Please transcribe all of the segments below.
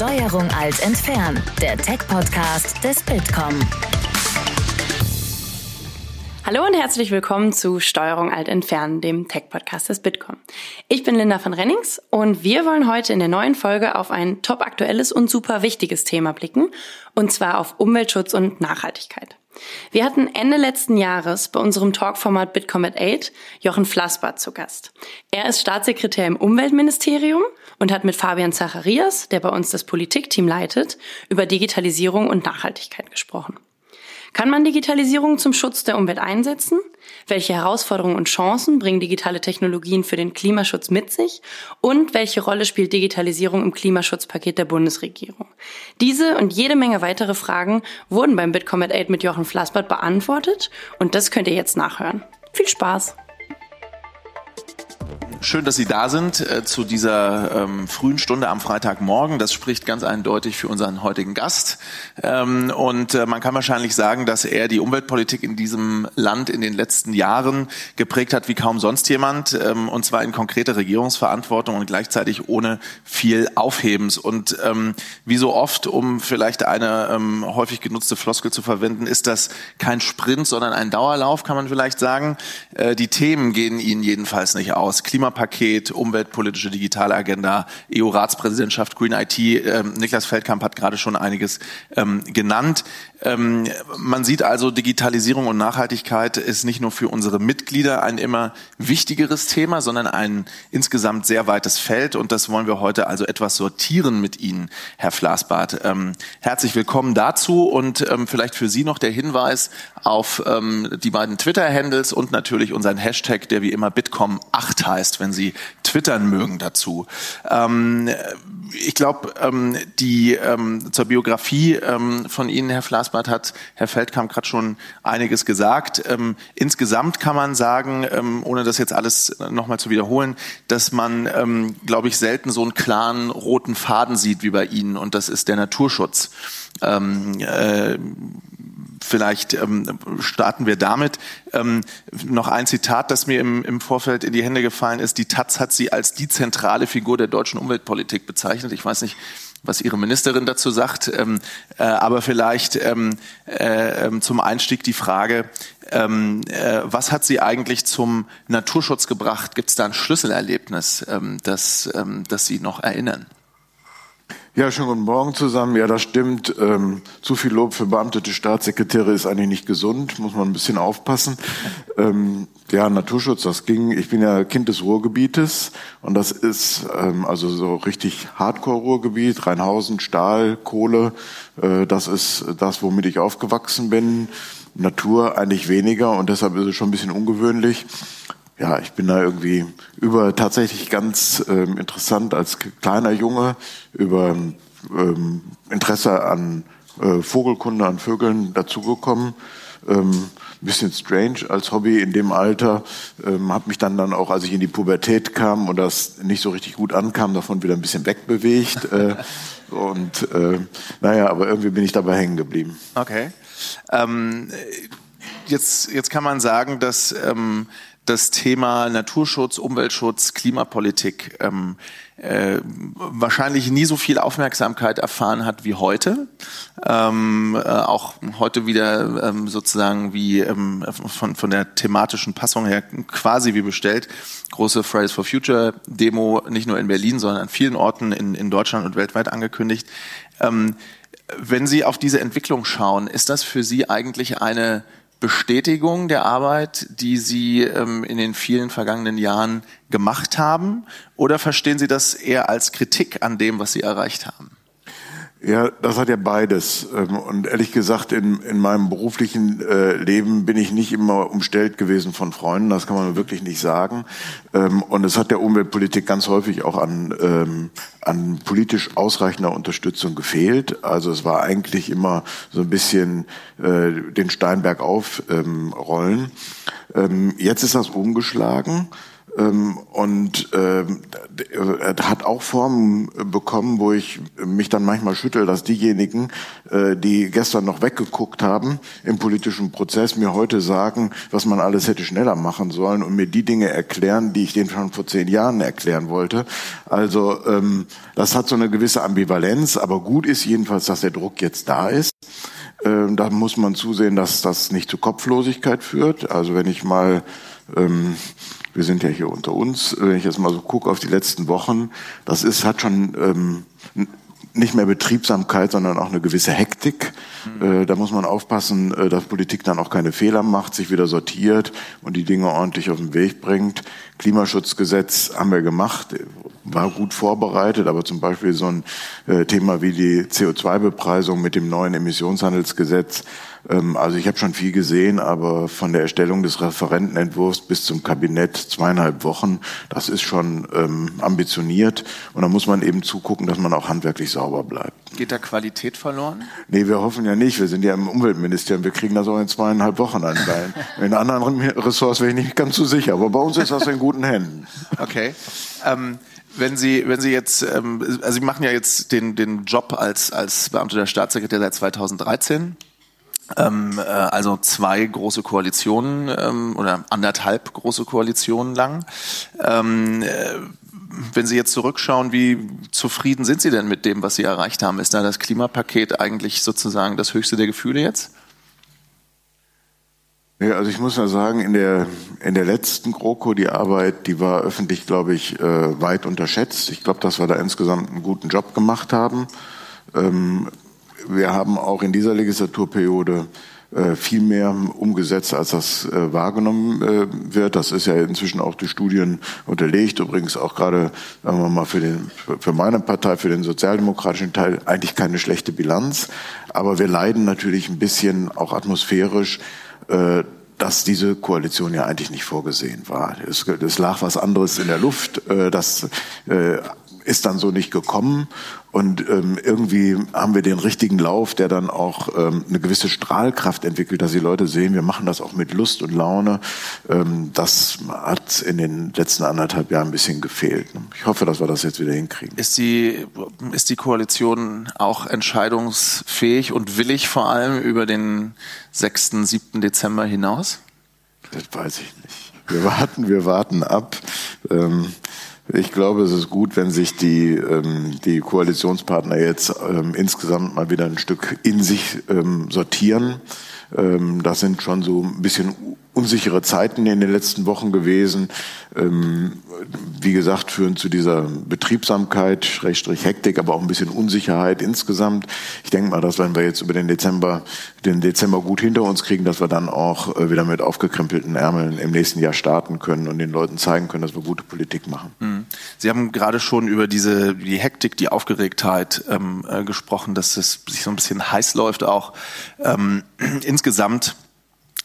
Steuerung alt entfernen, der Tech-Podcast des Bitkom. Hallo und herzlich willkommen zu Steuerung alt entfernen, dem Tech-Podcast des Bitkom. Ich bin Linda von Rennings und wir wollen heute in der neuen Folge auf ein top aktuelles und super wichtiges Thema blicken, und zwar auf Umweltschutz und Nachhaltigkeit. Wir hatten Ende letzten Jahres bei unserem Talkformat Bitkom at 8 Jochen Flassbart zu Gast. Er ist Staatssekretär im Umweltministerium und hat mit Fabian Zacharias, der bei uns das Politikteam leitet, über Digitalisierung und Nachhaltigkeit gesprochen. Kann man Digitalisierung zum Schutz der Umwelt einsetzen? Welche Herausforderungen und Chancen bringen digitale Technologien für den Klimaschutz mit sich? Und welche Rolle spielt Digitalisierung im Klimaschutzpaket der Bundesregierung? Diese und jede Menge weitere Fragen wurden beim Bitkom at 8 mit Jochen Flassbart beantwortet und das könnt ihr jetzt nachhören. Viel Spaß! Schön, dass Sie da sind äh, zu dieser ähm, frühen Stunde am Freitagmorgen. Das spricht ganz eindeutig für unseren heutigen Gast. Ähm, und äh, man kann wahrscheinlich sagen, dass er die Umweltpolitik in diesem Land in den letzten Jahren geprägt hat wie kaum sonst jemand. Ähm, und zwar in konkrete Regierungsverantwortung und gleichzeitig ohne viel Aufhebens. Und ähm, wie so oft, um vielleicht eine ähm, häufig genutzte Floskel zu verwenden, ist das kein Sprint, sondern ein Dauerlauf, kann man vielleicht sagen. Äh, die Themen gehen Ihnen jedenfalls nicht aus. Klima Klimapaket, umweltpolitische digitale Agenda, EU-Ratspräsidentschaft, Green IT. Ähm, Niklas Feldkamp hat gerade schon einiges ähm, genannt. Ähm, man sieht also, Digitalisierung und Nachhaltigkeit ist nicht nur für unsere Mitglieder ein immer wichtigeres Thema, sondern ein insgesamt sehr weites Feld. Und das wollen wir heute also etwas sortieren mit Ihnen, Herr Flasbart. Ähm, herzlich willkommen dazu und ähm, vielleicht für Sie noch der Hinweis auf ähm, die beiden Twitter-Handles und natürlich unseren Hashtag, der wie immer Bitkom8 heißt, wenn Sie twittern mögen dazu. Ähm, ich glaube, ähm, die zur Biografie von Ihnen, Herr Flasbart, hat Herr Feldkamp gerade schon einiges gesagt. Ähm, insgesamt kann man sagen, ähm, ohne das jetzt alles nochmal zu wiederholen, dass man, ähm, glaube ich, selten so einen klaren roten Faden sieht wie bei Ihnen und das ist der Naturschutz. Ähm, äh, vielleicht ähm, starten wir damit. Ähm, noch ein Zitat, das mir im, im Vorfeld in die Hände gefallen ist. Die Taz hat sie als die zentrale Figur der deutschen Umweltpolitik bezeichnet. Ich weiß nicht, was Ihre Ministerin dazu sagt. Ähm, äh, aber vielleicht ähm, äh, ähm, zum Einstieg die Frage, ähm, äh, was hat Sie eigentlich zum Naturschutz gebracht? Gibt es da ein Schlüsselerlebnis, ähm, das, ähm, das Sie noch erinnern? Ja, schönen guten Morgen zusammen. Ja, das stimmt. Ähm, zu viel Lob für beamtete Staatssekretäre ist eigentlich nicht gesund, muss man ein bisschen aufpassen. Ähm, ja, Naturschutz, das ging. Ich bin ja Kind des Ruhrgebietes und das ist ähm, also so richtig Hardcore-Ruhrgebiet, Rheinhausen, Stahl, Kohle. Äh, das ist das, womit ich aufgewachsen bin. Natur eigentlich weniger und deshalb ist es schon ein bisschen ungewöhnlich ja, ich bin da irgendwie über tatsächlich ganz ähm, interessant als kleiner Junge über ähm, Interesse an äh, Vogelkunde, an Vögeln dazugekommen. Ähm, bisschen strange als Hobby in dem Alter. Ähm, habe mich dann dann auch, als ich in die Pubertät kam und das nicht so richtig gut ankam, davon wieder ein bisschen wegbewegt. äh, und äh, naja, aber irgendwie bin ich dabei hängen geblieben. Okay. Ähm, jetzt, jetzt kann man sagen, dass ähm, das Thema Naturschutz, Umweltschutz, Klimapolitik ähm, äh, wahrscheinlich nie so viel Aufmerksamkeit erfahren hat wie heute. Ähm, äh, auch heute wieder ähm, sozusagen wie ähm, von, von der thematischen Passung her quasi wie bestellt. Große Fridays for Future Demo nicht nur in Berlin, sondern an vielen Orten in, in Deutschland und weltweit angekündigt. Ähm, wenn Sie auf diese Entwicklung schauen, ist das für Sie eigentlich eine Bestätigung der Arbeit, die Sie ähm, in den vielen vergangenen Jahren gemacht haben? Oder verstehen Sie das eher als Kritik an dem, was Sie erreicht haben? Ja, das hat ja beides. Ähm, und ehrlich gesagt, in, in meinem beruflichen äh, Leben bin ich nicht immer umstellt gewesen von Freunden. Das kann man wirklich nicht sagen. Ähm, und es hat der Umweltpolitik ganz häufig auch an, ähm, an politisch ausreichender Unterstützung gefehlt. Also es war eigentlich immer so ein bisschen äh, den Steinberg aufrollen. Jetzt ist das umgeschlagen. Ähm, und äh, hat auch Formen bekommen, wo ich mich dann manchmal schüttel, dass diejenigen, äh, die gestern noch weggeguckt haben im politischen Prozess, mir heute sagen, was man alles hätte schneller machen sollen und mir die Dinge erklären, die ich denen schon vor zehn Jahren erklären wollte. Also ähm, das hat so eine gewisse Ambivalenz, aber gut ist jedenfalls, dass der Druck jetzt da ist. Ähm, da muss man zusehen, dass das nicht zu Kopflosigkeit führt. Also wenn ich mal ähm, wir sind ja hier unter uns, wenn ich jetzt mal so gucke auf die letzten Wochen, das ist, hat schon ähm, nicht mehr Betriebsamkeit, sondern auch eine gewisse Hektik. Mhm. Äh, da muss man aufpassen, äh, dass Politik dann auch keine Fehler macht, sich wieder sortiert und die Dinge ordentlich auf den Weg bringt. Klimaschutzgesetz haben wir gemacht, war gut vorbereitet, aber zum Beispiel so ein äh, Thema wie die CO2-Bepreisung mit dem neuen Emissionshandelsgesetz also ich habe schon viel gesehen, aber von der Erstellung des Referentenentwurfs bis zum Kabinett zweieinhalb Wochen, das ist schon ähm, ambitioniert. Und da muss man eben zugucken, dass man auch handwerklich sauber bleibt. Geht da Qualität verloren? Nee, wir hoffen ja nicht. Wir sind ja im Umweltministerium. Wir kriegen das auch in zweieinhalb Wochen an. in anderen Ressorts wäre ich nicht ganz so sicher. Aber bei uns ist das in guten Händen. Okay. Ähm wenn Sie, wenn Sie jetzt, ähm, also Sie machen ja jetzt den, den Job als, als Beamter der Staatssekretär seit 2013. Ähm, äh, also zwei große Koalitionen ähm, oder anderthalb große Koalitionen lang. Ähm, äh, wenn Sie jetzt zurückschauen, wie zufrieden sind Sie denn mit dem, was Sie erreicht haben? Ist da das Klimapaket eigentlich sozusagen das höchste der Gefühle jetzt? Ja, also ich muss mal sagen, in der, in der letzten GroKo, die Arbeit, die war öffentlich, glaube ich, äh, weit unterschätzt. Ich glaube, dass wir da insgesamt einen guten Job gemacht haben. Ähm, wir haben auch in dieser Legislaturperiode äh, viel mehr umgesetzt, als das äh, wahrgenommen äh, wird. Das ist ja inzwischen auch durch Studien unterlegt. Übrigens auch gerade, sagen wir mal, für, den, für meine Partei, für den sozialdemokratischen Teil eigentlich keine schlechte Bilanz. Aber wir leiden natürlich ein bisschen auch atmosphärisch dass diese Koalition ja eigentlich nicht vorgesehen war. Es, es lag was anderes in der Luft. Das ist dann so nicht gekommen. Und ähm, irgendwie haben wir den richtigen Lauf, der dann auch ähm, eine gewisse Strahlkraft entwickelt, dass die Leute sehen, wir machen das auch mit Lust und Laune. Ähm, das hat in den letzten anderthalb Jahren ein bisschen gefehlt. Ich hoffe, dass wir das jetzt wieder hinkriegen. Ist die, ist die Koalition auch entscheidungsfähig und willig vor allem über den 6., 7. Dezember hinaus? Das weiß ich nicht. Wir warten, wir warten ab. Ähm, ich glaube, es ist gut, wenn sich die, ähm, die Koalitionspartner jetzt ähm, insgesamt mal wieder ein Stück in sich ähm, sortieren. Ähm, das sind schon so ein bisschen unsichere Zeiten in den letzten Wochen gewesen. Ähm, wie gesagt, führen zu dieser Betriebsamkeit, Schrägstrich Hektik, aber auch ein bisschen Unsicherheit insgesamt. Ich denke mal, dass wenn wir jetzt über den Dezember, den Dezember gut hinter uns kriegen, dass wir dann auch äh, wieder mit aufgekrempelten Ärmeln im nächsten Jahr starten können und den Leuten zeigen können, dass wir gute Politik machen. Mhm. Sie haben gerade schon über diese, die Hektik, die Aufgeregtheit ähm, äh, gesprochen, dass es sich so ein bisschen heiß läuft auch. Ähm, insgesamt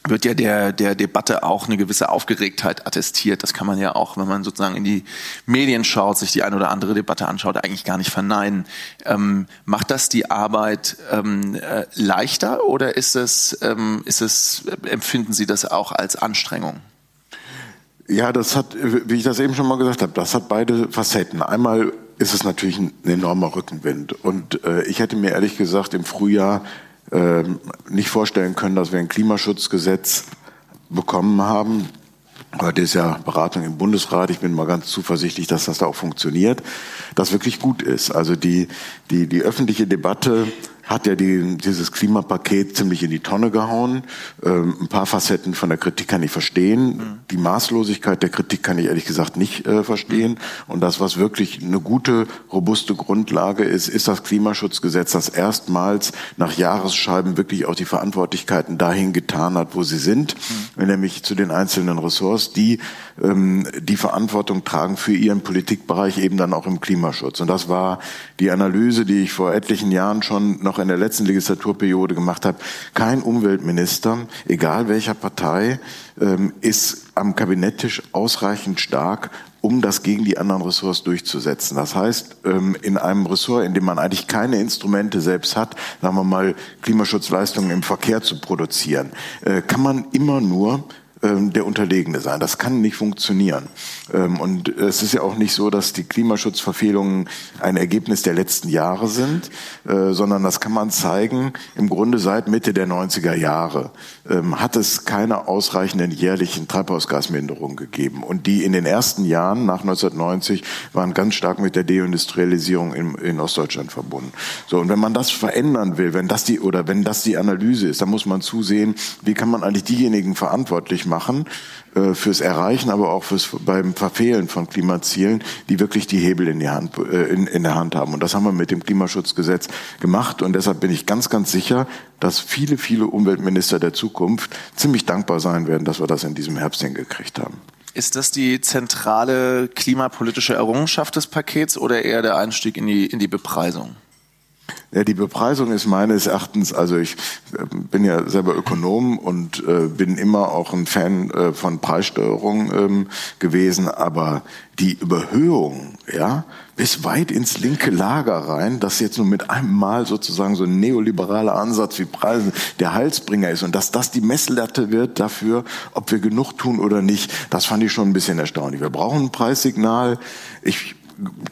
wird ja der, der Debatte auch eine gewisse Aufgeregtheit attestiert. Das kann man ja auch, wenn man sozusagen in die Medien schaut, sich die eine oder andere Debatte anschaut, eigentlich gar nicht verneinen. Ähm, macht das die Arbeit ähm, äh, leichter oder ist es, ähm, ist es, empfinden Sie das auch als Anstrengung? Ja, das hat, wie ich das eben schon mal gesagt habe, das hat beide Facetten. Einmal ist es natürlich ein enormer Rückenwind. Und äh, ich hätte mir ehrlich gesagt im Frühjahr ähm, nicht vorstellen können, dass wir ein Klimaschutzgesetz bekommen haben. Heute ist ja Beratung im Bundesrat. Ich bin mal ganz zuversichtlich, dass das da auch funktioniert, das wirklich gut ist. Also die, die, die öffentliche Debatte hat ja die, dieses Klimapaket ziemlich in die Tonne gehauen. Ähm, ein paar Facetten von der Kritik kann ich verstehen. Mhm. Die Maßlosigkeit der Kritik kann ich ehrlich gesagt nicht äh, verstehen. Und das, was wirklich eine gute, robuste Grundlage ist, ist das Klimaschutzgesetz, das erstmals nach Jahresscheiben wirklich auch die Verantwortlichkeiten dahin getan hat, wo sie sind, mhm. nämlich zu den einzelnen Ressorts, die ähm, die Verantwortung tragen für ihren Politikbereich eben dann auch im Klimaschutz. Und das war die Analyse, die ich vor etlichen Jahren schon noch in der letzten Legislaturperiode gemacht habe. Kein Umweltminister, egal welcher Partei, ähm, ist am Kabinetttisch ausreichend stark, um das gegen die anderen Ressorts durchzusetzen. Das heißt, ähm, in einem Ressort, in dem man eigentlich keine Instrumente selbst hat, sagen wir mal Klimaschutzleistungen im Verkehr zu produzieren, äh, kann man immer nur ähm, der Unterlegene sein. Das kann nicht funktionieren. Ähm, und es ist ja auch nicht so, dass die Klimaschutzverfehlungen ein Ergebnis der letzten Jahre sind, äh, sondern das kann man zeigen, im Grunde seit Mitte der 90er Jahre ähm, hat es keine ausreichenden jährlichen Treibhausgasminderungen gegeben. Und die in den ersten Jahren nach 1990 waren ganz stark mit der Deindustrialisierung in, in Ostdeutschland verbunden. So, und wenn man das verändern will, wenn das die, oder wenn das die Analyse ist, dann muss man zusehen, wie kann man eigentlich diejenigen verantwortlich machen, äh, fürs Erreichen, aber auch fürs, beim Verfehlen von Klimazielen, die wirklich die Hebel in, die Hand, äh, in, in der Hand haben. Und das haben wir mit dem Klimaschutzgesetz gemacht. Und deshalb bin ich ganz, ganz sicher, dass viele, viele Umweltminister der Zukunft ziemlich dankbar sein werden, dass wir das in diesem Herbst hingekriegt haben. Ist das die zentrale klimapolitische Errungenschaft des Pakets oder eher der Einstieg in die, in die Bepreisung? Ja, die Bepreisung ist meines Erachtens, also ich äh, bin ja selber Ökonom und äh, bin immer auch ein Fan äh, von Preissteuerung ähm, gewesen, aber die Überhöhung, ja, bis weit ins linke Lager rein, dass jetzt nur mit einem Mal sozusagen so ein neoliberaler Ansatz wie Preise der Halsbringer ist und dass das die Messlatte wird dafür, ob wir genug tun oder nicht, das fand ich schon ein bisschen erstaunlich. Wir brauchen ein Preissignal. Ich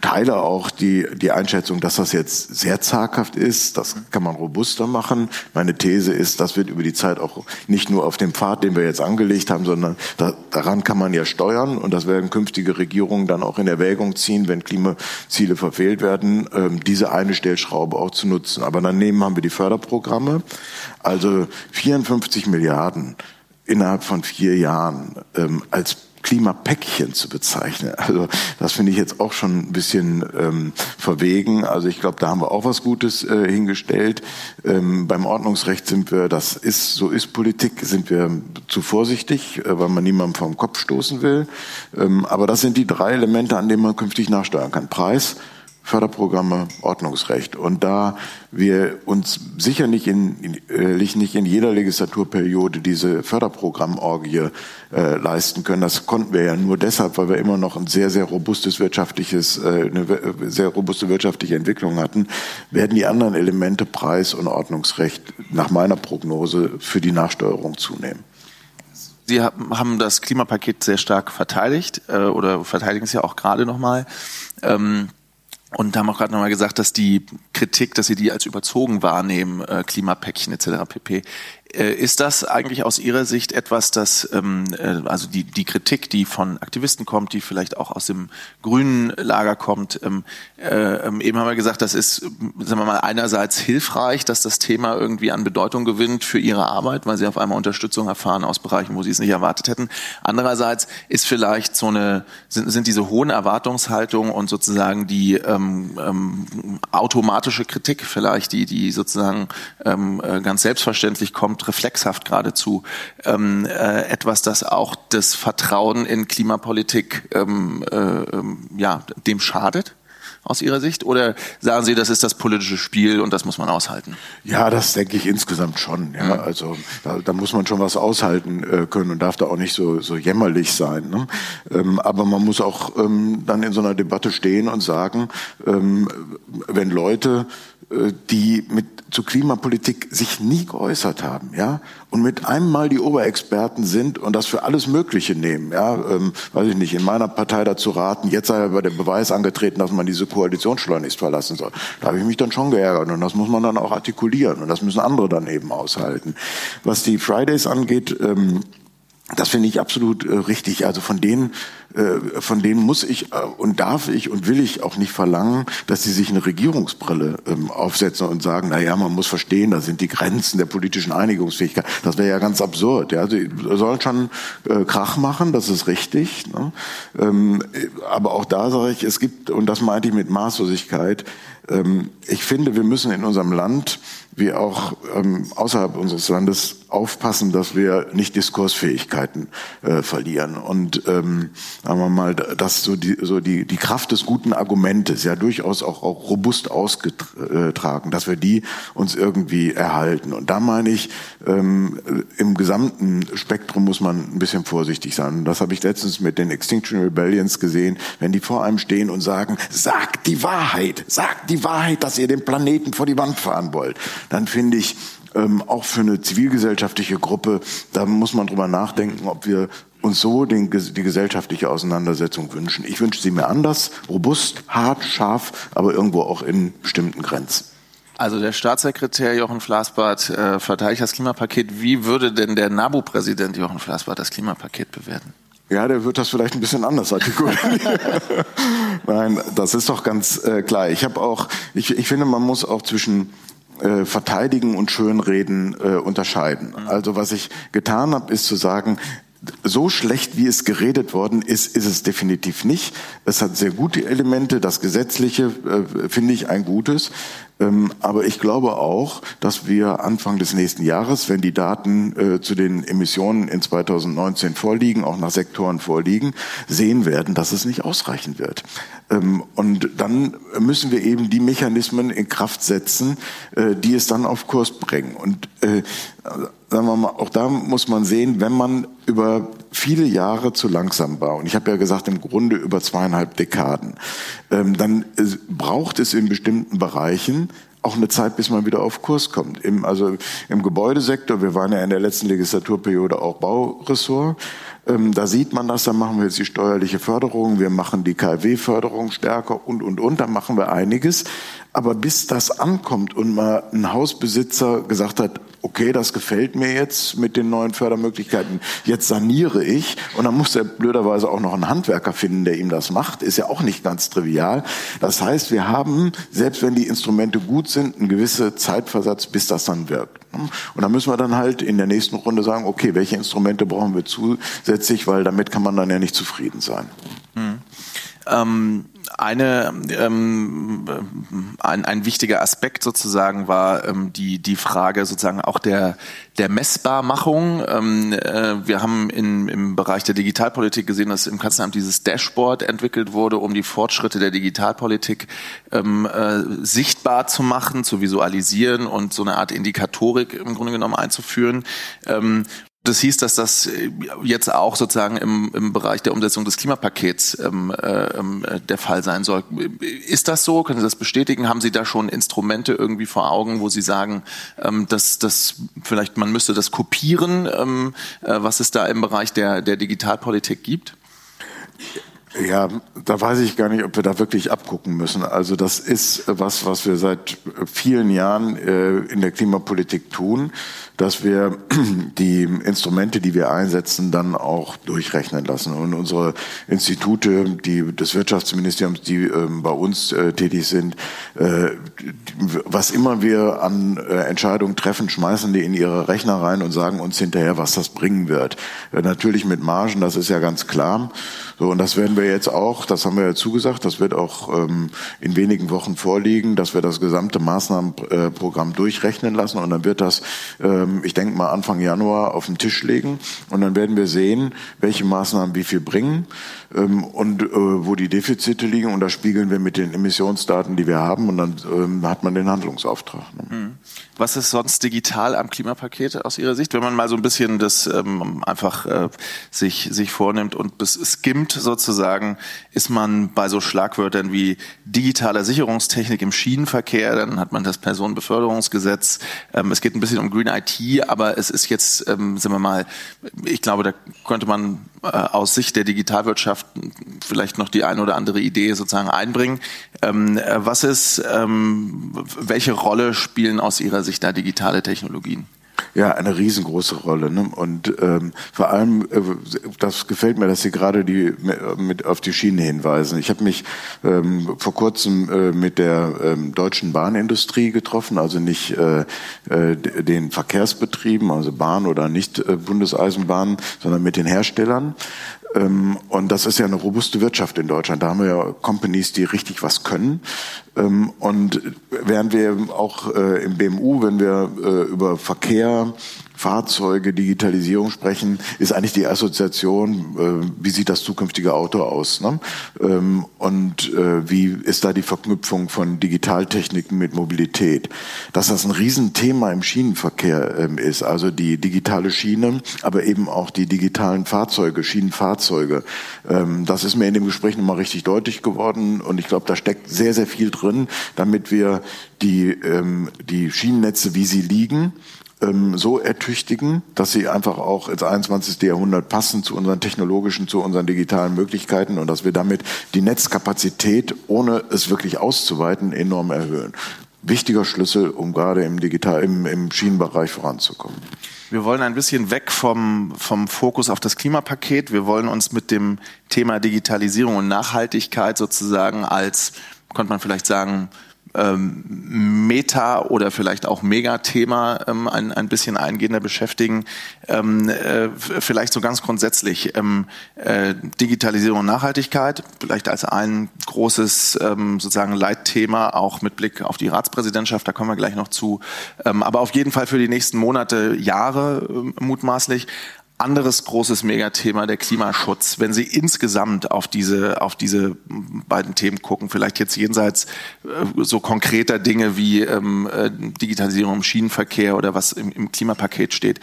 teile auch die, die Einschätzung, dass das jetzt sehr zaghaft ist. Das kann man robuster machen. Meine These ist, das wird über die Zeit auch nicht nur auf dem Pfad, den wir jetzt angelegt haben, sondern da, daran kann man ja steuern und das werden künftige Regierungen dann auch in Erwägung ziehen, wenn Klimaziele verfehlt werden, ähm, diese eine Stellschraube auch zu nutzen. Aber daneben haben wir die Förderprogramme, also 54 Milliarden innerhalb von vier Jahren ähm, als Klimapäckchen zu bezeichnen. Also das finde ich jetzt auch schon ein bisschen ähm, verwegen. Also ich glaube, da haben wir auch was Gutes äh, hingestellt. Ähm, beim Ordnungsrecht sind wir, das ist, so ist Politik, sind wir zu vorsichtig, äh, weil man niemandem vom Kopf stoßen will. Ähm, aber das sind die drei Elemente, an denen man künftig nachsteuern kann. Preis, Förderprogramme, Ordnungsrecht. Und da wir uns sicher nicht in, äh, nicht in jeder Legislaturperiode diese Förderprogrammorgie äh, leisten können, das konnten wir ja nur deshalb, weil wir immer noch ein sehr, sehr robustes wirtschaftliches, äh, eine sehr robuste wirtschaftliche Entwicklung hatten, werden die anderen Elemente Preis- und Ordnungsrecht nach meiner Prognose für die Nachsteuerung zunehmen. Sie haben das Klimapaket sehr stark verteidigt äh, oder verteidigen es ja auch gerade nochmal. Ähm, und haben auch gerade nochmal gesagt, dass die Kritik, dass sie die als überzogen wahrnehmen, äh, Klimapäckchen etc. pp. Äh, ist das eigentlich aus Ihrer Sicht etwas, das, ähm, äh, also die, die Kritik, die von Aktivisten kommt, die vielleicht auch aus dem grünen Lager kommt, ähm, äh, ähm, eben haben wir gesagt, das ist, sagen wir mal, einerseits hilfreich, dass das Thema irgendwie an Bedeutung gewinnt für Ihre Arbeit, weil Sie auf einmal Unterstützung erfahren aus Bereichen, wo Sie es nicht erwartet hätten. Andererseits ist vielleicht so eine, sind, sind diese hohen Erwartungshaltungen und sozusagen die ähm, ähm, automatische Kritik vielleicht, die, die sozusagen ähm, äh, ganz selbstverständlich kommt, reflexhaft geradezu, ähm, äh, etwas, das auch das Vertrauen in Klimapolitik ähm, äh, ähm, ja, dem schadet? aus Ihrer Sicht? Oder sagen Sie, das ist das politische Spiel und das muss man aushalten? Ja, das denke ich insgesamt schon. Ja, also da, da, muss man schon was aushalten äh, können und darf da auch nicht so, so jämmerlich sein. Ne? Ähm, aber man muss auch ähm, dann in so einer Debatte stehen und sagen, ähm, wenn Leute die mit zu Klimapolitik sich nie geäußert haben, ja, und mit einem Mal die Oberexperten sind und das für alles Mögliche nehmen, ja, ähm, weiß ich nicht, in meiner Partei dazu raten, jetzt sei aber der Beweis angetreten, dass man diese Koalition schleunigst verlassen soll. Da habe ich mich dann schon geärgert und das muss man dann auch artikulieren und das müssen andere dann eben aushalten. Was die Fridays angeht, ähm, das finde ich absolut äh, richtig. Also von denen, äh, von denen muss ich äh, und darf ich und will ich auch nicht verlangen, dass sie sich eine Regierungsbrille ähm, aufsetzen und sagen, na ja, man muss verstehen, da sind die Grenzen der politischen Einigungsfähigkeit. Das wäre ja ganz absurd. Ja, sie sollen schon äh, Krach machen, das ist richtig. Ne? Ähm, aber auch da sage ich, es gibt und das meinte ich mit Maßlosigkeit. Ähm, ich finde, wir müssen in unserem Land wie auch ähm, außerhalb unseres Landes aufpassen, dass wir nicht Diskursfähigkeiten äh, verlieren. Und ähm, sagen wir mal, dass so die, so die, die Kraft des guten Argumentes ja durchaus auch, auch robust ausgetragen, dass wir die uns irgendwie erhalten. Und da meine ich, ähm, im gesamten Spektrum muss man ein bisschen vorsichtig sein. Und das habe ich letztens mit den Extinction Rebellions gesehen, wenn die vor einem stehen und sagen, sagt die Wahrheit, sagt die Wahrheit, dass ihr den Planeten vor die Wand fahren wollt, dann finde ich, ähm, auch für eine zivilgesellschaftliche Gruppe, da muss man drüber nachdenken, ob wir uns so den, die gesellschaftliche Auseinandersetzung wünschen. Ich wünsche sie mir anders, robust, hart, scharf, aber irgendwo auch in bestimmten Grenzen. Also der Staatssekretär Jochen Flassbart äh, verteidigt das Klimapaket. Wie würde denn der NABU-Präsident Jochen Flassbart das Klimapaket bewerten? Ja, der wird das vielleicht ein bisschen anders artikulieren. Nein, das ist doch ganz äh, klar. Ich habe auch, ich, ich finde, man muss auch zwischen äh, verteidigen und schönreden äh, unterscheiden. Mhm. Also was ich getan habe, ist zu sagen, so schlecht, wie es geredet worden ist, ist es definitiv nicht. Es hat sehr gute Elemente. Das Gesetzliche äh, finde ich ein gutes. Ähm, aber ich glaube auch, dass wir Anfang des nächsten Jahres, wenn die Daten äh, zu den Emissionen in 2019 vorliegen, auch nach Sektoren vorliegen, sehen werden, dass es nicht ausreichen wird. Ähm, und dann müssen wir eben die Mechanismen in Kraft setzen, äh, die es dann auf Kurs bringen. Und äh, sagen wir mal, auch da muss man sehen, wenn man über viele Jahre zu langsam war, und ich habe ja gesagt, im Grunde über zweieinhalb Dekaden, ähm, dann braucht es in bestimmten Bereichen auch eine Zeit, bis man wieder auf Kurs kommt. Im, also im Gebäudesektor, wir waren ja in der letzten Legislaturperiode auch Bauressort, ähm, da sieht man das, da machen wir jetzt die steuerliche Förderung, wir machen die KfW-Förderung stärker und, und, und, da machen wir einiges. Aber bis das ankommt und mal ein Hausbesitzer gesagt hat, okay, das gefällt mir jetzt mit den neuen Fördermöglichkeiten, jetzt saniere ich und dann muss er blöderweise auch noch einen Handwerker finden, der ihm das macht, ist ja auch nicht ganz trivial. Das heißt, wir haben, selbst wenn die Instrumente gut sind, einen gewissen Zeitversatz, bis das dann wirkt. Und da müssen wir dann halt in der nächsten Runde sagen, okay, welche Instrumente brauchen wir zusätzlich, weil damit kann man dann ja nicht zufrieden sein. Hm. Ähm eine, ähm, ein, ein wichtiger Aspekt sozusagen war ähm, die, die Frage sozusagen auch der, der Messbarmachung. Ähm, äh, wir haben in, im Bereich der Digitalpolitik gesehen, dass im Kanzleramt dieses Dashboard entwickelt wurde, um die Fortschritte der Digitalpolitik ähm, äh, sichtbar zu machen, zu visualisieren und so eine Art Indikatorik im Grunde genommen einzuführen. Ähm, das hieß, dass das äh, jetzt auch sozusagen im, im Bereich der Umsetzung des Klimapakets ähm, äh, der Fall sein soll. Ist das so? Können Sie das bestätigen? Haben Sie da schon Instrumente irgendwie vor Augen, wo Sie sagen, ähm, dass dass vielleicht man müsste das kopieren, ähm, äh, was es da im Bereich der, der Digitalpolitik gibt? Ja, da weiß ich gar nicht, ob wir da wirklich abgucken müssen. Also das ist was, was wir seit vielen Jahren äh, in der Klimapolitik tun, dass wir die Instrumente, die wir einsetzen, dann auch durchrechnen lassen. Und unsere Institute, die des Wirtschaftsministeriums, die äh, bei uns äh, tätig sind, äh, was immer wir an äh, Entscheidungen treffen, schmeißen die in ihre Rechner rein und sagen uns hinterher, was das bringen wird. Äh, natürlich mit Margen, das ist ja ganz klar. So, und das werden wir jetzt auch, das haben wir ja zugesagt, das wird auch ähm, in wenigen Wochen vorliegen, dass wir das gesamte Maßnahmenprogramm durchrechnen lassen und dann wird das, ähm, ich denke mal, Anfang Januar auf den Tisch legen und dann werden wir sehen, welche Maßnahmen wie viel bringen ähm, und äh, wo die Defizite liegen und das spiegeln wir mit den Emissionsdaten, die wir haben und dann ähm, hat man den Handlungsauftrag. Ne? Hm. Was ist sonst digital am Klimapaket aus Ihrer Sicht, wenn man mal so ein bisschen das ähm, einfach äh, sich, sich vornimmt und das skimmt sozusagen, ist man bei so Schlagwörtern wie digitaler Sicherungstechnik im Schienenverkehr, dann hat man das Personenbeförderungsgesetz. Ähm, es geht ein bisschen um Green IT, aber es ist jetzt, ähm, sagen wir mal, ich glaube, da könnte man äh, aus Sicht der Digitalwirtschaft vielleicht noch die eine oder andere Idee sozusagen einbringen. Ähm, äh, was ist, ähm, welche Rolle spielen aus Ihrer Sicht da digitale Technologien? Ja, eine riesengroße Rolle. Ne? Und ähm, vor allem, äh, das gefällt mir, dass Sie gerade die mit auf die Schiene hinweisen. Ich habe mich ähm, vor kurzem äh, mit der ähm, deutschen Bahnindustrie getroffen, also nicht äh, äh, den Verkehrsbetrieben, also Bahn oder nicht äh, Bundeseisenbahnen, sondern mit den Herstellern. Ähm, und das ist ja eine robuste Wirtschaft in Deutschland. Da haben wir ja Companies, die richtig was können. Ähm, und während wir auch äh, im BMU, wenn wir äh, über Verkehr Fahrzeuge, Digitalisierung sprechen, ist eigentlich die Assoziation, äh, wie sieht das zukünftige Auto aus? Ne? Ähm, und äh, wie ist da die Verknüpfung von Digitaltechniken mit Mobilität? Dass das ein Riesenthema im Schienenverkehr ähm, ist, also die digitale Schiene, aber eben auch die digitalen Fahrzeuge, Schienenfahrzeuge. Ähm, das ist mir in dem Gespräch nochmal richtig deutlich geworden und ich glaube, da steckt sehr, sehr viel drin, damit wir die, ähm, die Schienennetze, wie sie liegen, ähm, so ertüchtigen, dass sie einfach auch ins 21. Jahrhundert passen zu unseren technologischen, zu unseren digitalen Möglichkeiten und dass wir damit die Netzkapazität, ohne es wirklich auszuweiten, enorm erhöhen. Wichtiger Schlüssel, um gerade im Digital, im, im Schienenbereich voranzukommen. Wir wollen ein bisschen weg vom, vom Fokus auf das Klimapaket. Wir wollen uns mit dem Thema Digitalisierung und Nachhaltigkeit sozusagen als, könnte man vielleicht sagen, ähm, Meta- oder vielleicht auch Megathema ähm, ein, ein bisschen eingehender beschäftigen. Ähm, äh, vielleicht so ganz grundsätzlich ähm, äh, Digitalisierung und Nachhaltigkeit, vielleicht als ein großes ähm, sozusagen Leitthema, auch mit Blick auf die Ratspräsidentschaft, da kommen wir gleich noch zu. Ähm, aber auf jeden Fall für die nächsten Monate, Jahre äh, mutmaßlich anderes großes Megathema der Klimaschutz. Wenn Sie insgesamt auf diese, auf diese beiden Themen gucken, vielleicht jetzt jenseits äh, so konkreter Dinge wie ähm, äh, Digitalisierung im Schienenverkehr oder was im, im Klimapaket steht,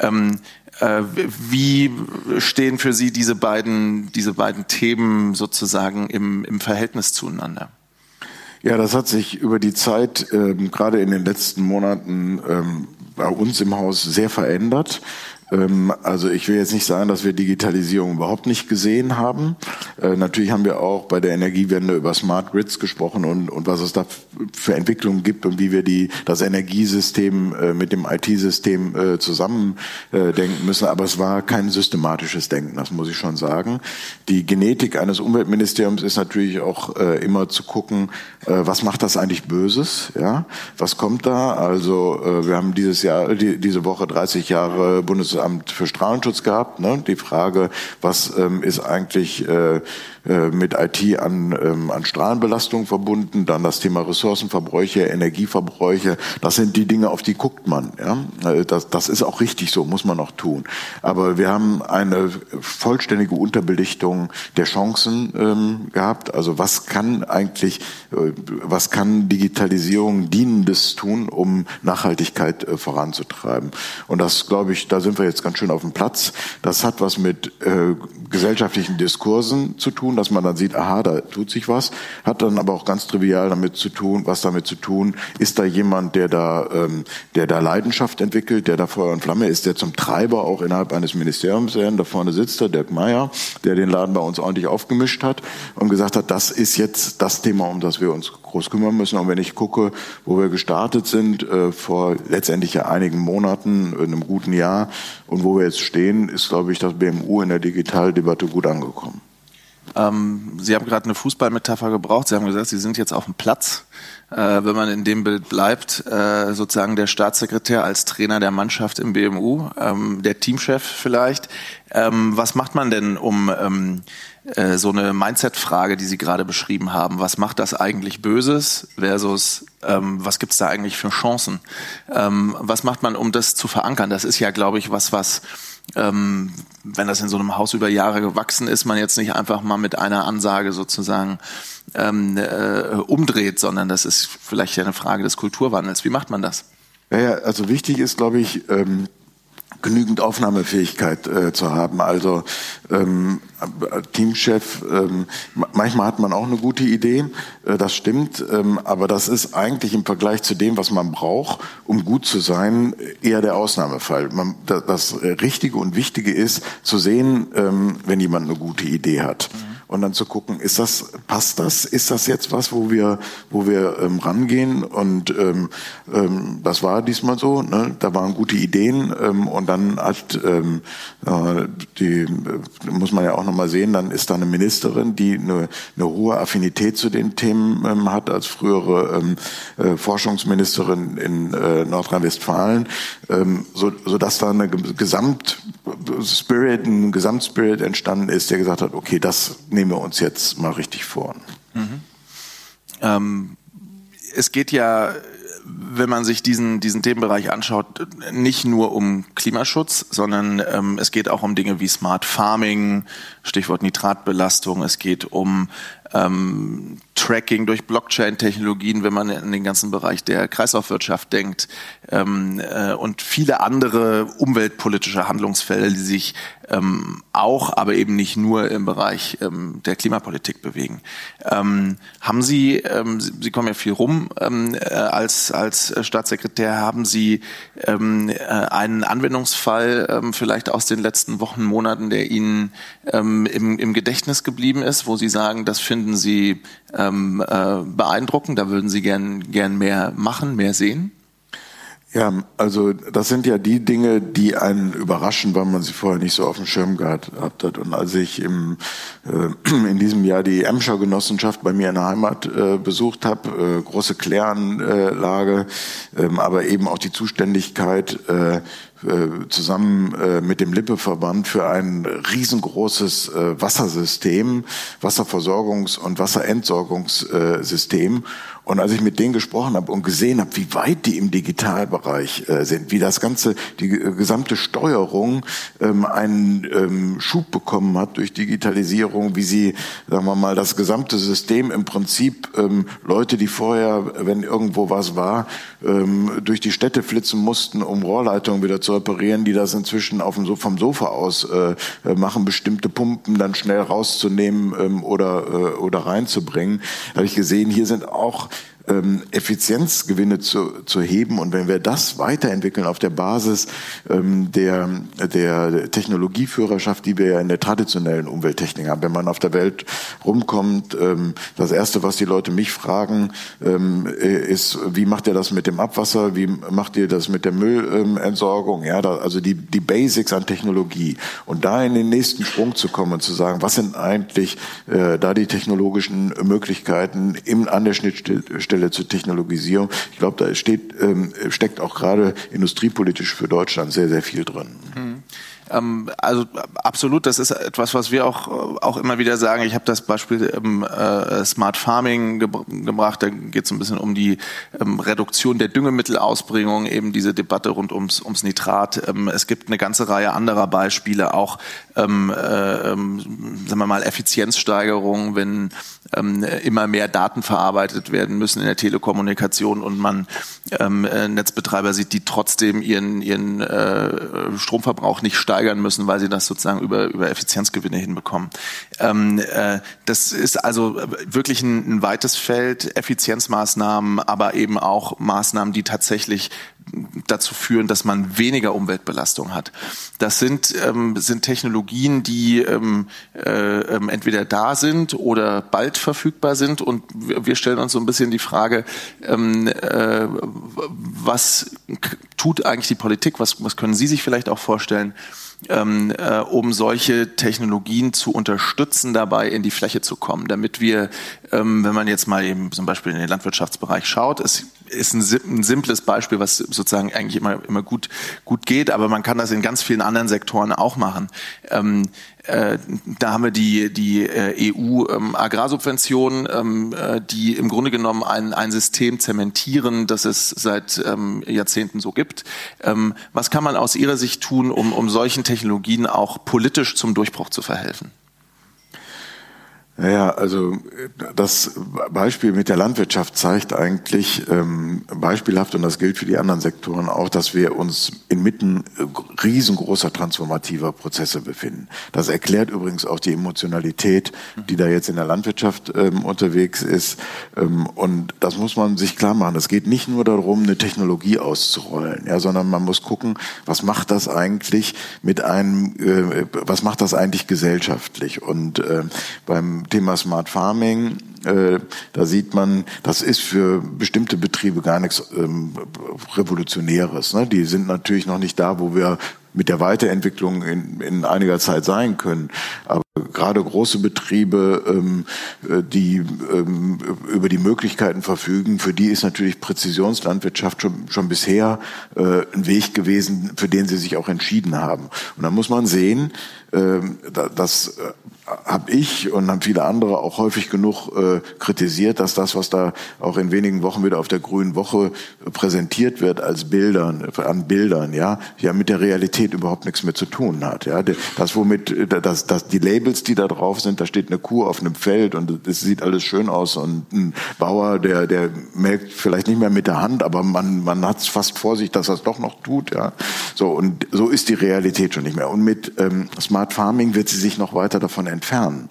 ähm, äh, wie stehen für Sie diese beiden, diese beiden Themen sozusagen im, im Verhältnis zueinander? Ja, das hat sich über die Zeit, ähm, gerade in den letzten Monaten, ähm, bei uns im Haus sehr verändert. Ähm, also ich will jetzt nicht sagen, dass wir Digitalisierung überhaupt nicht gesehen haben. Äh, natürlich haben wir auch bei der Energiewende über Smart Grids gesprochen und, und was es da für Entwicklungen gibt und wie wir die, das Energiesystem äh, mit dem IT-System äh, zusammen denken müssen. Aber es war kein systematisches Denken, das muss ich schon sagen. Die Genetik eines Umweltministeriums ist natürlich auch immer zu gucken, was macht das eigentlich Böses? Ja, was kommt da? Also wir haben dieses Jahr, diese Woche 30 Jahre Bundes Bundesamt für Strahlenschutz gehabt. Ne? Die Frage, was ähm, ist eigentlich äh, äh, mit IT an, ähm, an Strahlenbelastung verbunden, dann das Thema Ressourcenverbräuche, Energieverbräuche, das sind die Dinge, auf die guckt man. Ja? Äh, das, das ist auch richtig so, muss man auch tun. Aber wir haben eine vollständige Unterbelichtung der Chancen ähm, gehabt. Also was kann eigentlich, äh, was kann Digitalisierung Dienendes tun, um Nachhaltigkeit äh, voranzutreiben? Und das, glaube ich, da sind wir jetzt ganz schön auf dem Platz. Das hat was mit äh, gesellschaftlichen Diskursen zu tun, dass man dann sieht, aha, da tut sich was, hat dann aber auch ganz trivial damit zu tun, was damit zu tun, ist da jemand, der da, ähm, der da Leidenschaft entwickelt, der da Feuer und Flamme ist, der zum Treiber auch innerhalb eines Ministeriums, da vorne sitzt der Dirk Meyer, der den Laden bei uns ordentlich aufgemischt hat und gesagt hat, das ist jetzt das Thema, um das wir uns groß kümmern müssen. Und wenn ich gucke, wo wir gestartet sind, äh, vor letztendlich ja einigen Monaten, in einem guten Jahr, und wo wir jetzt stehen, ist, glaube ich, das BMU in der Digitaldebatte gut angekommen. Ähm, Sie haben gerade eine Fußballmetapher gebraucht. Sie haben gesagt, Sie sind jetzt auf dem Platz. Äh, wenn man in dem Bild bleibt, äh, sozusagen der Staatssekretär als Trainer der Mannschaft im BMU, ähm, der Teamchef vielleicht. Ähm, was macht man denn, um ähm, äh, so eine Mindset-Frage, die Sie gerade beschrieben haben, was macht das eigentlich Böses versus ähm, was gibt's da eigentlich für Chancen? Ähm, was macht man, um das zu verankern? Das ist ja, glaube ich, was, was ähm, wenn das in so einem Haus über Jahre gewachsen ist, man jetzt nicht einfach mal mit einer Ansage sozusagen ähm, äh, umdreht, sondern das ist vielleicht eine Frage des Kulturwandels. Wie macht man das? Ja, ja also wichtig ist, glaube ich, ähm, genügend Aufnahmefähigkeit äh, zu haben. Also ähm, Teamchef, ähm, manchmal hat man auch eine gute Idee, äh, das stimmt, ähm, aber das ist eigentlich im Vergleich zu dem, was man braucht, um gut zu sein, eher der Ausnahmefall. Man, das Richtige und Wichtige ist zu sehen, ähm, wenn jemand eine gute Idee hat. Mhm und dann zu gucken, ist das, passt das? Ist das jetzt was, wo wir, wo wir ähm, rangehen? Und ähm, ähm, das war diesmal so. Ne? Da waren gute Ideen ähm, und dann hat ähm, äh, die äh, muss man ja auch noch mal sehen. Dann ist da eine Ministerin, die eine, eine hohe Affinität zu den Themen ähm, hat als frühere ähm, äh, Forschungsministerin in äh, Nordrhein-Westfalen, ähm, so, so dass da eine Gesamt Spirit, ein Gesamtspirit entstanden ist, der gesagt hat, okay, das nehmen wir uns jetzt mal richtig vor. Mhm. Ähm, es geht ja wenn man sich diesen, diesen Themenbereich anschaut, nicht nur um Klimaschutz, sondern ähm, es geht auch um Dinge wie Smart Farming, Stichwort Nitratbelastung, es geht um ähm, Tracking durch Blockchain-Technologien, wenn man in den ganzen Bereich der Kreislaufwirtschaft denkt ähm, äh, und viele andere umweltpolitische Handlungsfelder, die sich ähm, auch, aber eben nicht nur im Bereich ähm, der Klimapolitik bewegen. Ähm, haben Sie, ähm, Sie kommen ja viel rum ähm, äh, als, als Staatssekretär, haben Sie äh, einen Anwendungsfall vielleicht aus den letzten Wochen, Monaten, der Ihnen im, im Gedächtnis geblieben ist, wo Sie sagen, das finden Sie ähm, äh, beeindruckend, da würden Sie gern, gern mehr machen, mehr sehen? Ja, also das sind ja die Dinge, die einen überraschen, weil man sie vorher nicht so auf dem Schirm gehabt hat. Und als ich im, äh, in diesem Jahr die Emscher Genossenschaft bei mir in der Heimat äh, besucht habe, äh, große Kläranlage, äh, aber eben auch die Zuständigkeit äh, zusammen äh, mit dem Lippeverband für ein riesengroßes äh, Wassersystem, Wasserversorgungs- und Wasserentsorgungssystem. Und als ich mit denen gesprochen habe und gesehen habe, wie weit die im Digitalbereich sind, wie das ganze, die gesamte Steuerung ähm, einen ähm, Schub bekommen hat durch Digitalisierung, wie sie, sagen wir mal, das gesamte System im Prinzip ähm, Leute, die vorher, wenn irgendwo was war, durch die Städte flitzen mussten, um Rohrleitungen wieder zu reparieren, die das inzwischen auf dem, vom Sofa aus äh, äh, machen, bestimmte Pumpen dann schnell rauszunehmen ähm, oder, äh, oder reinzubringen. Da habe ich gesehen, hier sind auch ähm, Effizienzgewinne zu, zu heben. Und wenn wir das weiterentwickeln auf der Basis ähm, der, der Technologieführerschaft, die wir ja in der traditionellen Umwelttechnik haben, wenn man auf der Welt rumkommt, ähm, das Erste, was die Leute mich fragen, ähm, ist, wie macht ihr das mit dem Abwasser, wie macht ihr das mit der Müllentsorgung, ja, da, also die, die Basics an Technologie. Und da in den nächsten Sprung zu kommen und zu sagen, was sind eigentlich äh, da die technologischen Möglichkeiten im, an der Schnittstelle Schnittstelle zur Technologisierung. Ich glaube, da steht, ähm, steckt auch gerade industriepolitisch für Deutschland sehr, sehr viel drin. Mhm. Ähm, also absolut, das ist etwas, was wir auch, auch immer wieder sagen. Ich habe das Beispiel ähm, äh, Smart Farming ge gebracht. Da geht es ein bisschen um die ähm, Reduktion der Düngemittelausbringung, eben diese Debatte rund ums, ums Nitrat. Ähm, es gibt eine ganze Reihe anderer Beispiele, auch ähm, äh, ähm, sagen wir mal Effizienzsteigerung, wenn ähm, immer mehr Daten verarbeitet werden müssen in der Telekommunikation und man äh, Netzbetreiber sieht, die trotzdem ihren, ihren äh, Stromverbrauch nicht steigern steigern müssen, weil sie das sozusagen über, über Effizienzgewinne hinbekommen. Ähm, äh, das ist also wirklich ein, ein weites Feld, Effizienzmaßnahmen, aber eben auch Maßnahmen, die tatsächlich dazu führen, dass man weniger Umweltbelastung hat. Das sind, ähm, sind Technologien, die ähm, äh, ähm, entweder da sind oder bald verfügbar sind. Und wir stellen uns so ein bisschen die Frage, ähm, äh, was tut eigentlich die Politik? Was, was können Sie sich vielleicht auch vorstellen? Ähm, äh, um solche Technologien zu unterstützen, dabei in die Fläche zu kommen, damit wir, ähm, wenn man jetzt mal eben zum Beispiel in den Landwirtschaftsbereich schaut, es ist ein, ein simples Beispiel, was sozusagen eigentlich immer, immer gut, gut geht, aber man kann das in ganz vielen anderen Sektoren auch machen. Ähm, äh, da haben wir die, die äh, EU-Agrarsubventionen, ähm, äh, die im Grunde genommen ein, ein System zementieren, das es seit ähm, Jahrzehnten so gibt. Ähm, was kann man aus Ihrer Sicht tun, um, um solchen Technologien auch politisch zum Durchbruch zu verhelfen? Naja, also das Beispiel mit der Landwirtschaft zeigt eigentlich ähm, beispielhaft, und das gilt für die anderen Sektoren auch, dass wir uns inmitten riesengroßer transformativer Prozesse befinden. Das erklärt übrigens auch die Emotionalität, die da jetzt in der Landwirtschaft ähm, unterwegs ist. Ähm, und das muss man sich klar machen. Es geht nicht nur darum, eine Technologie auszurollen, ja, sondern man muss gucken, was macht das eigentlich mit einem, äh, was macht das eigentlich gesellschaftlich? Und äh, beim Thema Smart Farming, äh, da sieht man, das ist für bestimmte Betriebe gar nichts ähm, Revolutionäres. Ne? Die sind natürlich noch nicht da, wo wir mit der Weiterentwicklung in, in einiger Zeit sein können. Aber gerade große Betriebe, ähm, äh, die ähm, über die Möglichkeiten verfügen, für die ist natürlich Präzisionslandwirtschaft schon, schon bisher äh, ein Weg gewesen, für den sie sich auch entschieden haben. Und da muss man sehen, äh, dass habe ich und haben viele andere auch häufig genug äh, kritisiert, dass das, was da auch in wenigen Wochen wieder auf der Grünen Woche präsentiert wird als Bildern, an Bildern, ja, ja mit der Realität überhaupt nichts mehr zu tun hat. Ja, das womit, das, das, die Labels, die da drauf sind, da steht eine Kuh auf einem Feld und es sieht alles schön aus und ein Bauer, der, der melkt vielleicht nicht mehr mit der Hand, aber man, man hat es fast vor sich, dass er es doch noch tut, ja. So und so ist die Realität schon nicht mehr. Und mit ähm, Smart Farming wird sie sich noch weiter davon entfernen.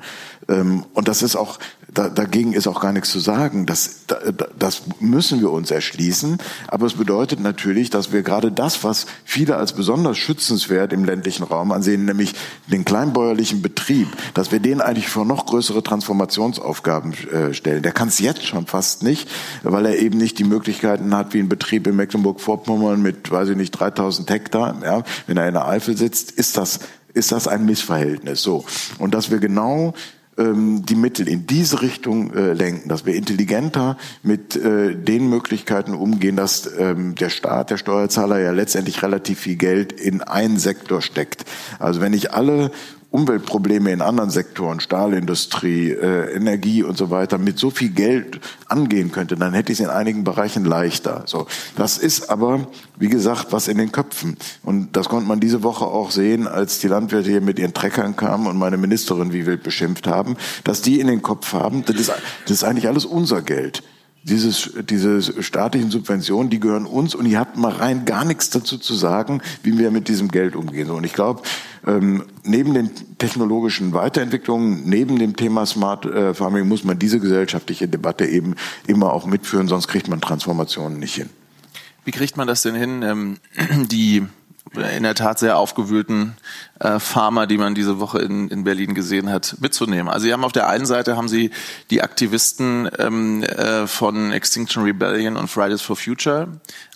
Ähm, und das ist auch, da, dagegen ist auch gar nichts zu sagen. Das, das müssen wir uns erschließen. Aber es bedeutet natürlich, dass wir gerade das, was viele als besonders schützenswert im ländlichen Raum ansehen, nämlich den kleinbäuerlichen Betrieb, dass wir den eigentlich vor noch größere Transformationsaufgaben äh, stellen. Der kann es jetzt schon fast nicht, weil er eben nicht die Möglichkeiten hat, wie ein Betrieb in Mecklenburg-Vorpommern mit, weiß ich nicht, 3000 Hektar. Ja, wenn er in der Eifel sitzt, ist das ist das ein Missverhältnis. So und dass wir genau ähm, die Mittel in diese Richtung äh, lenken, dass wir intelligenter mit äh, den Möglichkeiten umgehen, dass ähm, der Staat, der Steuerzahler ja letztendlich relativ viel Geld in einen Sektor steckt. Also wenn ich alle Umweltprobleme in anderen Sektoren, Stahlindustrie, äh, Energie und so weiter, mit so viel Geld angehen könnte, dann hätte ich es in einigen Bereichen leichter. So, das ist aber, wie gesagt, was in den Köpfen. Und das konnte man diese Woche auch sehen, als die Landwirte hier mit ihren Treckern kamen und meine Ministerin wie wild beschimpft haben, dass die in den Kopf haben, das ist, das ist eigentlich alles unser Geld dieses, diese staatlichen Subventionen, die gehören uns und ihr habt mal rein gar nichts dazu zu sagen, wie wir mit diesem Geld umgehen. Und ich glaube, ähm, neben den technologischen Weiterentwicklungen, neben dem Thema Smart äh, Farming muss man diese gesellschaftliche Debatte eben immer auch mitführen, sonst kriegt man Transformationen nicht hin. Wie kriegt man das denn hin, ähm, die in der Tat sehr aufgewühlten äh, Farmer, die man diese Woche in, in Berlin gesehen hat, mitzunehmen. Also sie haben auf der einen Seite haben sie die Aktivisten ähm, äh, von Extinction Rebellion und Fridays for Future.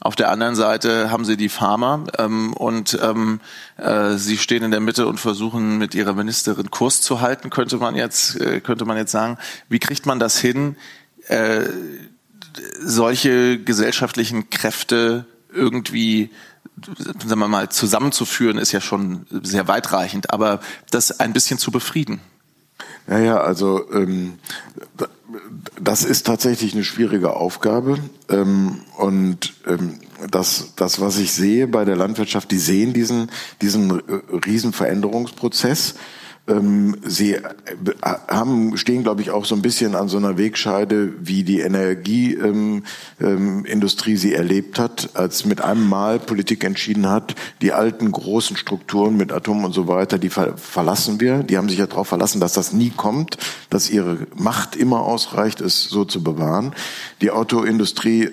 Auf der anderen Seite haben sie die Farmer ähm, und ähm, äh, sie stehen in der Mitte und versuchen mit ihrer Ministerin Kurs zu halten, könnte man jetzt äh, könnte man jetzt sagen. Wie kriegt man das hin? Äh, solche gesellschaftlichen Kräfte irgendwie sagen wir mal, zusammenzuführen, ist ja schon sehr weitreichend, aber das ein bisschen zu befrieden. Ja, ja, also ähm, das ist tatsächlich eine schwierige Aufgabe. Ähm, und ähm, das, das, was ich sehe bei der Landwirtschaft, die sehen diesen, diesen äh, riesen Veränderungsprozess. Ähm, sie äh, haben, stehen, glaube ich, auch so ein bisschen an so einer Wegscheide, wie die Energieindustrie ähm, ähm, sie erlebt hat, als mit einem Mal Politik entschieden hat, die alten großen Strukturen mit Atom und so weiter, die ver verlassen wir. Die haben sich ja darauf verlassen, dass das nie kommt, dass ihre Macht immer ausreicht, es so zu bewahren. Die Autoindustrie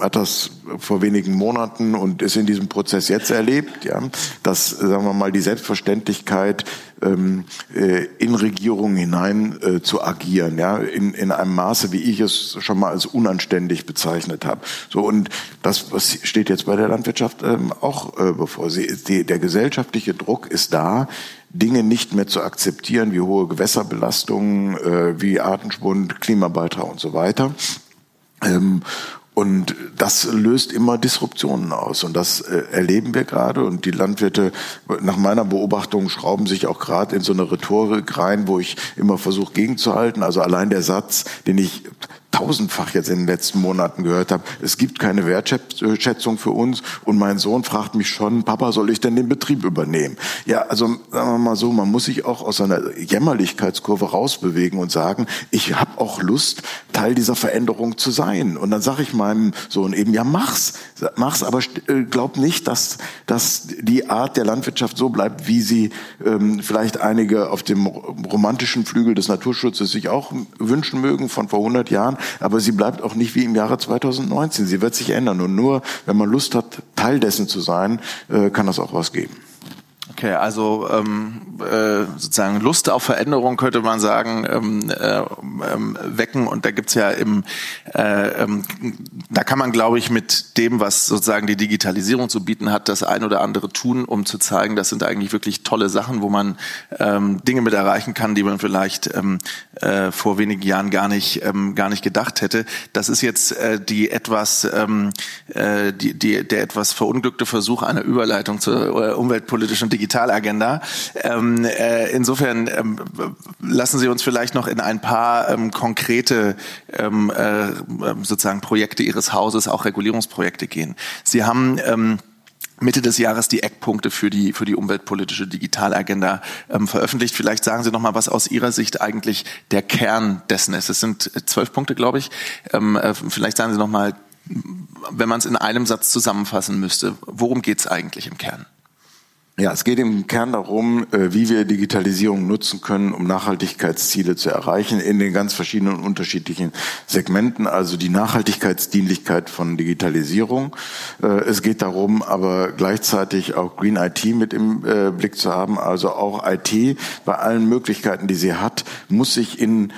hat das vor wenigen Monaten und ist in diesem Prozess jetzt erlebt, ja, dass, sagen wir mal, die Selbstverständlichkeit ähm, äh, in Regierungen hinein äh, zu agieren, ja, in, in einem Maße, wie ich es schon mal als unanständig bezeichnet habe. So und das was steht jetzt bei der Landwirtschaft ähm, auch äh, bevor. Sie, die, der gesellschaftliche Druck ist da, Dinge nicht mehr zu akzeptieren, wie hohe Gewässerbelastungen, äh, wie Artenschwund, Klimabeitrag und so weiter. Ähm, und das löst immer Disruptionen aus. Und das äh, erleben wir gerade. Und die Landwirte, nach meiner Beobachtung, schrauben sich auch gerade in so eine Rhetorik rein, wo ich immer versuche gegenzuhalten. Also allein der Satz, den ich tausendfach jetzt in den letzten Monaten gehört habe, es gibt keine Wertschätzung für uns und mein Sohn fragt mich schon, Papa, soll ich denn den Betrieb übernehmen? Ja, also sagen wir mal so, man muss sich auch aus einer Jämmerlichkeitskurve rausbewegen und sagen, ich habe auch Lust, Teil dieser Veränderung zu sein. Und dann sage ich meinem Sohn eben, ja, mach's, mach's, aber äh, glaub nicht, dass, dass die Art der Landwirtschaft so bleibt, wie sie ähm, vielleicht einige auf dem romantischen Flügel des Naturschutzes sich auch wünschen mögen von vor 100 Jahren aber sie bleibt auch nicht wie im Jahre 2019. Sie wird sich ändern. Und nur, wenn man Lust hat, Teil dessen zu sein, äh, kann das auch was geben. Okay, also ähm, äh, sozusagen Lust auf Veränderung könnte man sagen ähm, äh, ähm, wecken. Und da gibt's ja im äh, ähm, da kann man glaube ich mit dem was sozusagen die Digitalisierung zu bieten hat das ein oder andere tun um zu zeigen das sind eigentlich wirklich tolle Sachen wo man ähm, Dinge mit erreichen kann die man vielleicht ähm, äh, vor wenigen Jahren gar nicht ähm, gar nicht gedacht hätte. Das ist jetzt äh, die etwas ähm, äh, die, die der etwas verunglückte Versuch einer Überleitung zur äh, umweltpolitischen Digitalisierung Digitalagenda. Ähm, äh, insofern ähm, lassen Sie uns vielleicht noch in ein paar ähm, konkrete ähm, äh, sozusagen Projekte Ihres Hauses, auch Regulierungsprojekte gehen. Sie haben ähm, Mitte des Jahres die Eckpunkte für die für die umweltpolitische Digitalagenda ähm, veröffentlicht. Vielleicht sagen Sie noch mal, was aus Ihrer Sicht eigentlich der Kern dessen ist. Es sind zwölf Punkte, glaube ich. Ähm, äh, vielleicht sagen Sie noch mal, wenn man es in einem Satz zusammenfassen müsste, worum geht es eigentlich im Kern? Ja, es geht im Kern darum, äh, wie wir Digitalisierung nutzen können, um Nachhaltigkeitsziele zu erreichen in den ganz verschiedenen unterschiedlichen Segmenten, also die Nachhaltigkeitsdienlichkeit von Digitalisierung. Äh, es geht darum, aber gleichzeitig auch Green IT mit im äh, Blick zu haben, also auch IT bei allen Möglichkeiten, die sie hat, muss sich in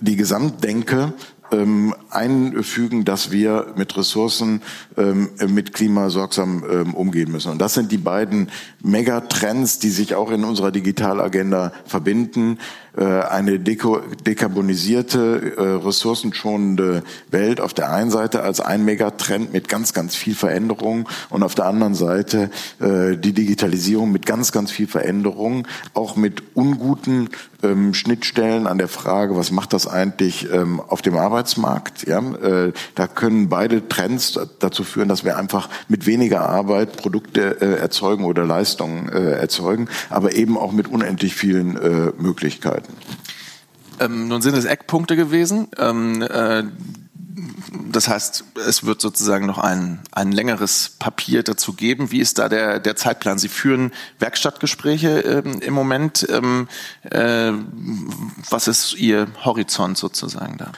die Gesamtdenke ähm, einfügen, dass wir mit Ressourcen, ähm, mit Klima sorgsam ähm, umgehen müssen. Und das sind die beiden Megatrends, die sich auch in unserer Digitalagenda verbinden. Äh, eine deko dekarbonisierte, äh, ressourcenschonende Welt auf der einen Seite als ein Megatrend mit ganz, ganz viel Veränderung und auf der anderen Seite äh, die Digitalisierung mit ganz, ganz viel Veränderung, auch mit unguten ähm, Schnittstellen an der Frage, was macht das eigentlich ähm, auf dem Arbeitsmarkt? Ja, äh, da können beide Trends dazu führen, dass wir einfach mit weniger Arbeit Produkte äh, erzeugen oder Leistungen äh, erzeugen, aber eben auch mit unendlich vielen äh, Möglichkeiten. Ähm, nun sind es Eckpunkte gewesen. Ähm, äh, das heißt, es wird sozusagen noch ein, ein längeres Papier dazu geben. Wie ist da der, der Zeitplan? Sie führen Werkstattgespräche ähm, im Moment. Ähm, äh, was ist Ihr Horizont sozusagen da?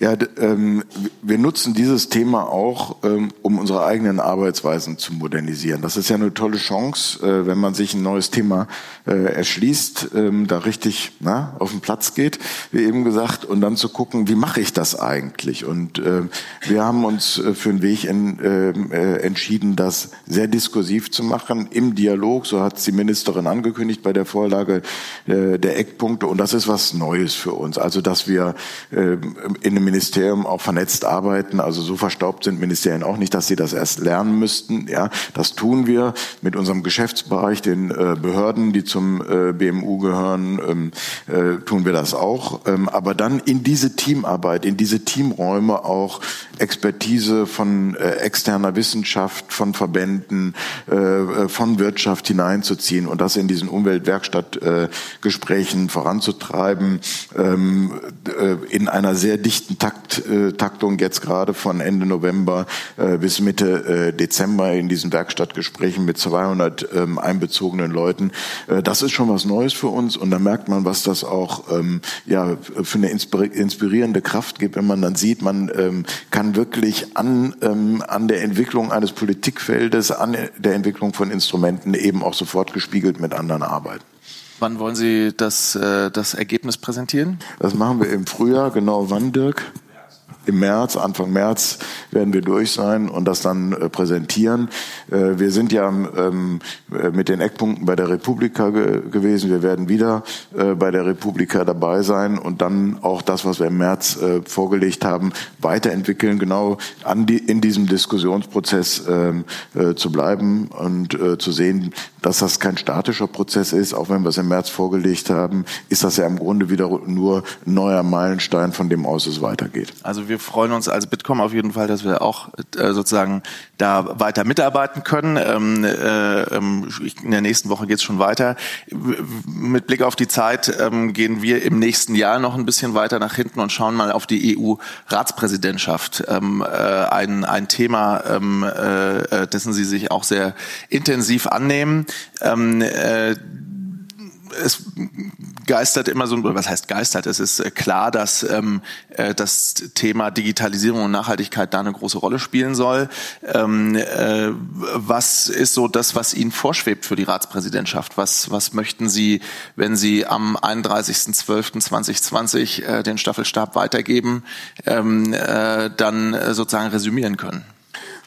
Ja, ähm, wir nutzen dieses Thema auch, ähm, um unsere eigenen Arbeitsweisen zu modernisieren. Das ist ja eine tolle Chance, äh, wenn man sich ein neues Thema äh, erschließt, ähm, da richtig na, auf den Platz geht, wie eben gesagt, und dann zu gucken, wie mache ich das eigentlich? Und äh, wir haben uns äh, für einen Weg in, ähm, äh, entschieden, das sehr diskursiv zu machen, im Dialog, so hat die Ministerin angekündigt bei der Vorlage äh, der Eckpunkte. Und das ist was Neues für uns. Also, dass wir ähm, in einem Ministerium auch vernetzt arbeiten. Also so verstaubt sind Ministerien auch nicht, dass sie das erst lernen müssten. Ja, das tun wir mit unserem Geschäftsbereich, den äh, Behörden, die zum äh, BMU gehören, ähm, äh, tun wir das auch. Ähm, aber dann in diese Teamarbeit, in diese Teamräume auch Expertise von externer Wissenschaft, von Verbänden, von Wirtschaft hineinzuziehen und das in diesen Umweltwerkstattgesprächen voranzutreiben, ähm, in einer sehr dichten Takt, äh, Taktung jetzt gerade von Ende November äh, bis Mitte äh, Dezember in diesen Werkstattgesprächen mit 200 ähm, einbezogenen Leuten. Äh, das ist schon was Neues für uns und da merkt man, was das auch ähm, ja für eine inspirierende Kraft gibt, wenn man dann sieht, man ähm, kann wirklich an ähm, an der Entwicklung eines Politikfeldes, an der Entwicklung von Instrumenten eben auch sofort gespiegelt mit anderen arbeiten. Wann wollen Sie das, äh, das Ergebnis präsentieren? Das machen wir im Frühjahr. Genau wann, Dirk? Im März, Anfang März werden wir durch sein und das dann äh, präsentieren. Äh, wir sind ja ähm, äh, mit den Eckpunkten bei der Republika ge gewesen. Wir werden wieder bei der Republika dabei sein und dann auch das, was wir im März vorgelegt haben, weiterentwickeln, genau in diesem Diskussionsprozess ähm, äh, zu bleiben und zu sehen, dass das kein statischer Prozess ist. Auch wenn wir es im März vorgelegt haben, ist das ja im Grunde wieder nur ein neuer Meilenstein, von dem aus es weitergeht. Also wir wir freuen uns als Bitkom auf jeden Fall, dass wir auch äh, sozusagen da weiter mitarbeiten können. Ähm, äh, ähm, in der nächsten Woche geht es schon weiter. Mit Blick auf die Zeit ähm, gehen wir im nächsten Jahr noch ein bisschen weiter nach hinten und schauen mal auf die EU-Ratspräsidentschaft. Ähm, äh, ein, ein Thema, ähm, äh, äh, dessen Sie sich auch sehr intensiv annehmen. Äh, es geistert immer so, was heißt geistert? Es ist äh, klar, dass ähm, äh, das Thema Digitalisierung und Nachhaltigkeit da eine große Rolle spielen soll. Ähm, äh, was ist so das, was Ihnen vorschwebt für die Ratspräsidentschaft? Was, was möchten Sie, wenn Sie am 31.12.2020 äh, den Staffelstab weitergeben, ähm, äh, dann sozusagen resümieren können?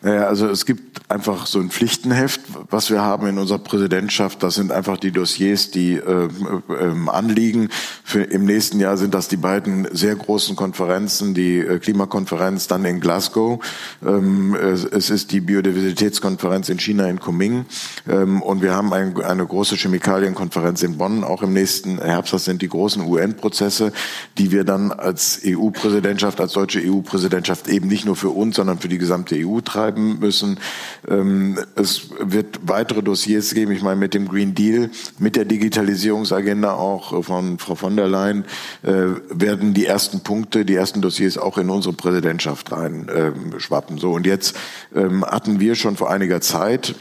Naja, also es gibt einfach so ein Pflichtenheft, was wir haben in unserer Präsidentschaft. Das sind einfach die Dossiers, die äh, äh, anliegen. Für, Im nächsten Jahr sind das die beiden sehr großen Konferenzen, die äh, Klimakonferenz dann in Glasgow. Ähm, es, es, ist die Biodiversitätskonferenz in China in Kunming. Ähm, und wir haben ein, eine große Chemikalienkonferenz in Bonn, auch im nächsten Herbst. Das sind die großen UN-Prozesse, die wir dann als EU-Präsidentschaft, als deutsche EU-Präsidentschaft eben nicht nur für uns, sondern für die gesamte EU treiben müssen. Ähm, es wird weitere Dossiers geben. Ich meine, mit dem Green Deal, mit der Digitalisierungsagenda auch von Frau von der Leyen äh, werden die ersten Punkte, die ersten Dossiers auch in unsere Präsidentschaft rein ähm, schwappen. So und jetzt ähm, hatten wir schon vor einiger Zeit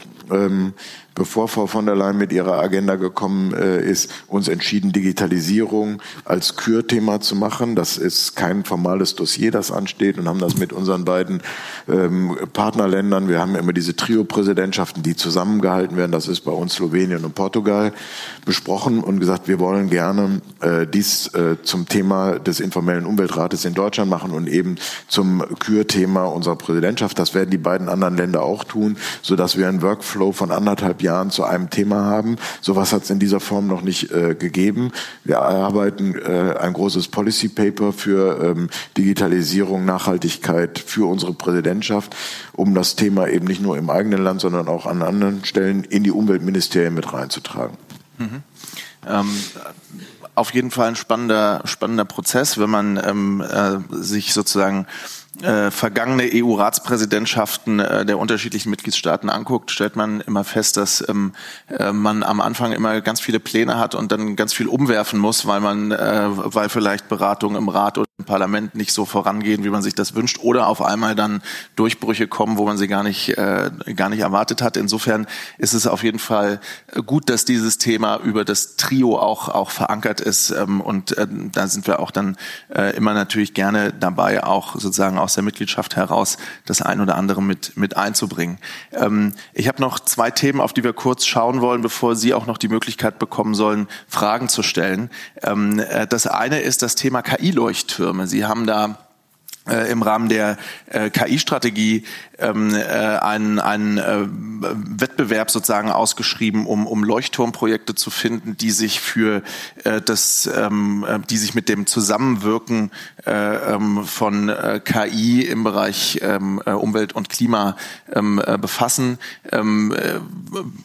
bevor Frau von der Leyen mit ihrer Agenda gekommen äh, ist, uns entschieden, Digitalisierung als Kürthema zu machen. Das ist kein formales Dossier, das ansteht und haben das mit unseren beiden ähm, Partnerländern, wir haben immer diese Trio-Präsidentschaften, die zusammengehalten werden, das ist bei uns Slowenien und Portugal, besprochen und gesagt, wir wollen gerne äh, dies äh, zum Thema des informellen Umweltrates in Deutschland machen und eben zum Kürthema unserer Präsidentschaft. Das werden die beiden anderen Länder auch tun, sodass wir einen Workflow von anderthalb Jahren zu einem Thema haben. Sowas hat es in dieser Form noch nicht äh, gegeben. Wir erarbeiten äh, ein großes Policy Paper für ähm, Digitalisierung, Nachhaltigkeit für unsere Präsidentschaft, um das Thema eben nicht nur im eigenen Land, sondern auch an anderen Stellen in die Umweltministerien mit reinzutragen. Mhm. Ähm, auf jeden Fall ein spannender, spannender Prozess, wenn man ähm, äh, sich sozusagen äh, vergangene EU-Ratspräsidentschaften äh, der unterschiedlichen Mitgliedstaaten anguckt, stellt man immer fest, dass ähm, äh, man am Anfang immer ganz viele Pläne hat und dann ganz viel umwerfen muss, weil man, äh, weil vielleicht Beratungen im Rat oder im Parlament nicht so vorangehen, wie man sich das wünscht, oder auf einmal dann Durchbrüche kommen, wo man sie gar nicht, äh, gar nicht erwartet hat. Insofern ist es auf jeden Fall gut, dass dieses Thema über das Trio auch auch verankert ist ähm, und äh, da sind wir auch dann äh, immer natürlich gerne dabei, auch sozusagen aus der Mitgliedschaft heraus das ein oder andere mit, mit einzubringen. Ähm, ich habe noch zwei Themen, auf die wir kurz schauen wollen, bevor Sie auch noch die Möglichkeit bekommen sollen, Fragen zu stellen. Ähm, äh, das eine ist das Thema KI-Leuchttürme. Sie haben da im Rahmen der äh, KI-Strategie ähm, äh, einen, einen äh, Wettbewerb sozusagen ausgeschrieben, um, um Leuchtturmprojekte zu finden, die sich für äh, das, ähm, äh, die sich mit dem Zusammenwirken äh, ähm, von äh, KI im Bereich ähm, äh, Umwelt und Klima ähm, äh, befassen. Ähm, äh,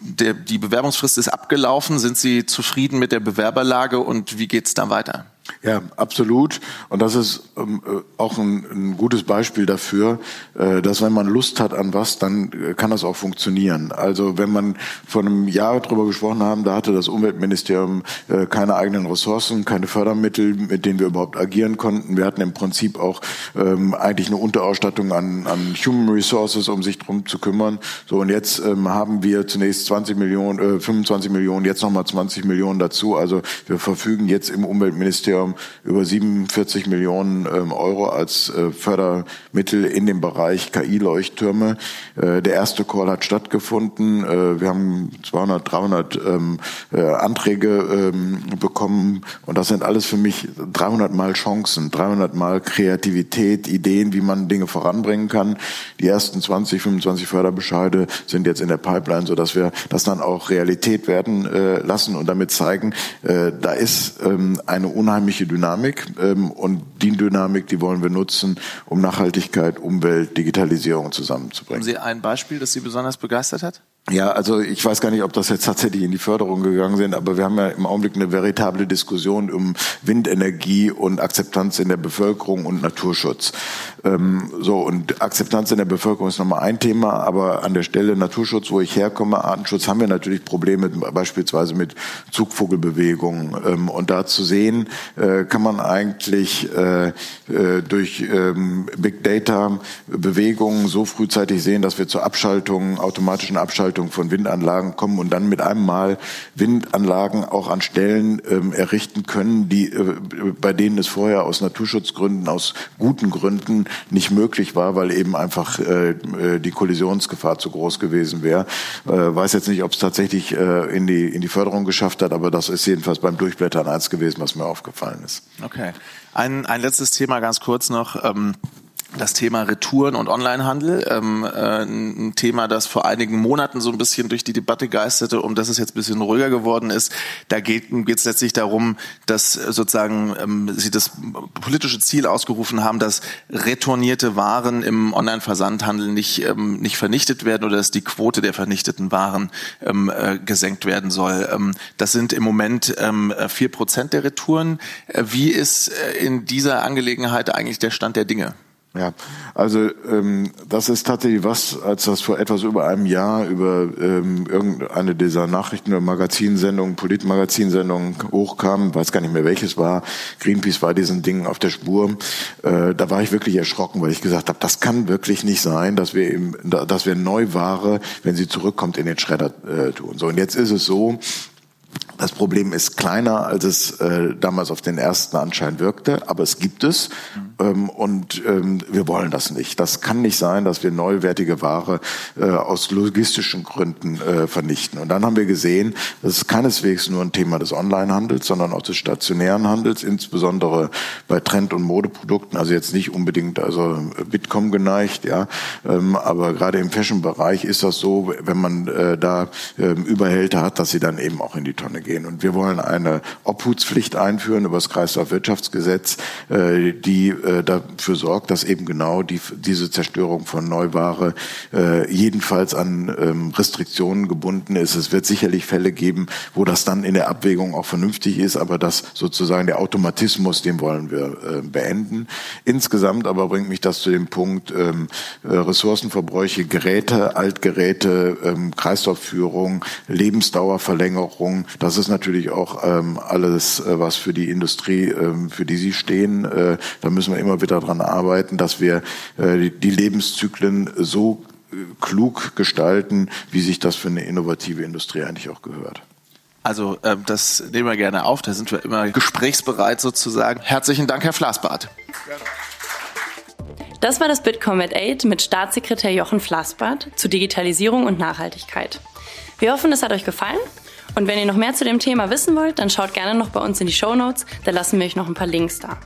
der, die Bewerbungsfrist ist abgelaufen. Sind Sie zufrieden mit der Bewerberlage und wie geht's da weiter? Ja, absolut. Und das ist ähm, äh, auch ein, ein, gutes Beispiel dafür, äh, dass wenn man Lust hat an was, dann äh, kann das auch funktionieren. Also wenn man vor einem Jahr darüber gesprochen haben, da hatte das Umweltministerium äh, keine eigenen Ressourcen, keine Fördermittel, mit denen wir überhaupt agieren konnten. Wir hatten im Prinzip auch ähm, eigentlich eine Unterausstattung an, an Human Resources, um sich drum zu kümmern. So und jetzt ähm, haben wir zunächst 20 Millionen, äh, 25 Millionen, jetzt nochmal 20 Millionen dazu. Also wir verfügen jetzt im Umweltministerium Ministerium über 47 Millionen ähm, Euro als äh, Fördermittel in dem Bereich KI-Leuchttürme. Äh, der erste Call hat stattgefunden. Äh, wir haben 200, 300 ähm, Anträge ähm, bekommen und das sind alles für mich 300 Mal Chancen, 300 Mal Kreativität, Ideen, wie man Dinge voranbringen kann. Die ersten 20, 25 Förderbescheide sind jetzt in der Pipeline, so dass wir das dann auch Realität werden lassen und damit zeigen, da ist eine unheimliche unheimliche Dynamik ähm, und die Dynamik, die wollen wir nutzen, um Nachhaltigkeit, Umwelt, Digitalisierung zusammenzubringen. Haben Sie ein Beispiel, das Sie besonders begeistert hat? Ja, also ich weiß gar nicht, ob das jetzt tatsächlich in die Förderung gegangen sind, aber wir haben ja im Augenblick eine veritable Diskussion um Windenergie und Akzeptanz in der Bevölkerung und Naturschutz. Ähm, so und Akzeptanz in der Bevölkerung ist nochmal ein Thema, aber an der Stelle Naturschutz, wo ich herkomme, Artenschutz, haben wir natürlich Probleme beispielsweise mit Zugvogelbewegungen. Ähm, und da zu sehen, äh, kann man eigentlich äh, äh, durch ähm, Big Data Bewegungen so frühzeitig sehen, dass wir zur Abschaltung, automatischen Abschaltung Abschaltung von Windanlagen kommen und dann mit einem Mal Windanlagen auch an Stellen ähm, errichten können, die äh, bei denen es vorher aus Naturschutzgründen, aus guten Gründen nicht möglich war, weil eben einfach äh, äh die Kollisionsgefahr zu groß gewesen wäre. Äh, weiß jetzt nicht, ob es tatsächlich äh, in die in die Förderung geschafft hat, aber das ist jedenfalls beim Durchblättern eins gewesen, was mir aufgefallen ist. Okay. Ein, ein letztes Thema ganz kurz noch. Ähm das Thema Retouren und Onlinehandel, ähm, äh, ein Thema, das vor einigen Monaten so ein bisschen durch die Debatte geisterte und das es jetzt ein bisschen ruhiger geworden ist. Da geht es letztlich darum, dass sozusagen ähm, sie das politische Ziel ausgerufen haben, dass retournierte Waren im Online-Versandhandel nicht ähm, nicht vernichtet werden oder dass die Quote der vernichteten Waren ähm, äh, gesenkt werden soll. Ähm, das sind im Moment ähm, vier Prozent der Retouren. Äh, wie ist äh, in dieser Angelegenheit eigentlich der Stand der Dinge? Ja, also ähm, das ist tatsächlich was, als das vor etwas über einem Jahr über ähm, irgendeine dieser Nachrichten- oder Magazinsendungen, Politmagazinsendungen hochkam, weiß gar nicht mehr welches war, Greenpeace war diesen Dingen auf der Spur, äh, da war ich wirklich erschrocken, weil ich gesagt habe, das kann wirklich nicht sein, dass wir eben, dass wir Neuware, wenn sie zurückkommt, in den Schredder äh, tun. So und jetzt ist es so, das Problem ist kleiner, als es äh, damals auf den ersten Anschein wirkte, aber es gibt es. Ähm, und ähm, wir wollen das nicht. Das kann nicht sein, dass wir neuwertige Ware äh, aus logistischen Gründen äh, vernichten. Und dann haben wir gesehen, das ist keineswegs nur ein Thema des Onlinehandels, sondern auch des stationären Handels, insbesondere bei Trend- und Modeprodukten. Also jetzt nicht unbedingt also Bitkom geneigt, ja, ähm, aber gerade im Fashion-Bereich ist das so, wenn man äh, da äh, Überhälter hat, dass sie dann eben auch in die Tonne gehen. Und wir wollen eine Obhutspflicht einführen über das Kreislaufwirtschaftsgesetz, äh, die äh, dafür sorgt, dass eben genau die, diese Zerstörung von Neuware äh, jedenfalls an ähm, Restriktionen gebunden ist. Es wird sicherlich Fälle geben, wo das dann in der Abwägung auch vernünftig ist, aber das sozusagen der Automatismus, den wollen wir äh, beenden. Insgesamt aber bringt mich das zu dem Punkt ähm, äh, Ressourcenverbräuche, Geräte, Altgeräte, ähm, Kreislaufführung, Lebensdauerverlängerung. Das ist natürlich auch ähm, alles, äh, was für die Industrie, ähm, für die Sie stehen. Äh, da müssen wir immer wieder daran arbeiten, dass wir äh, die Lebenszyklen so äh, klug gestalten, wie sich das für eine innovative Industrie eigentlich auch gehört. Also ähm, das nehmen wir gerne auf, da sind wir immer gesprächsbereit sozusagen. Herzlichen Dank, Herr Flassbart. Das war das Bitkom at 8 mit Staatssekretär Jochen Flassbart zu Digitalisierung und Nachhaltigkeit. Wir hoffen, es hat euch gefallen und wenn ihr noch mehr zu dem Thema wissen wollt, dann schaut gerne noch bei uns in die Show Notes, da lassen wir euch noch ein paar Links da.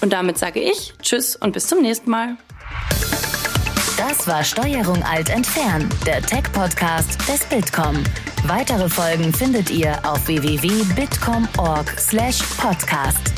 Und damit sage ich Tschüss und bis zum nächsten Mal. Das war Steuerung alt entfernen, der Tech-Podcast des Bitkom. Weitere Folgen findet ihr auf www.bitkom.org/podcast.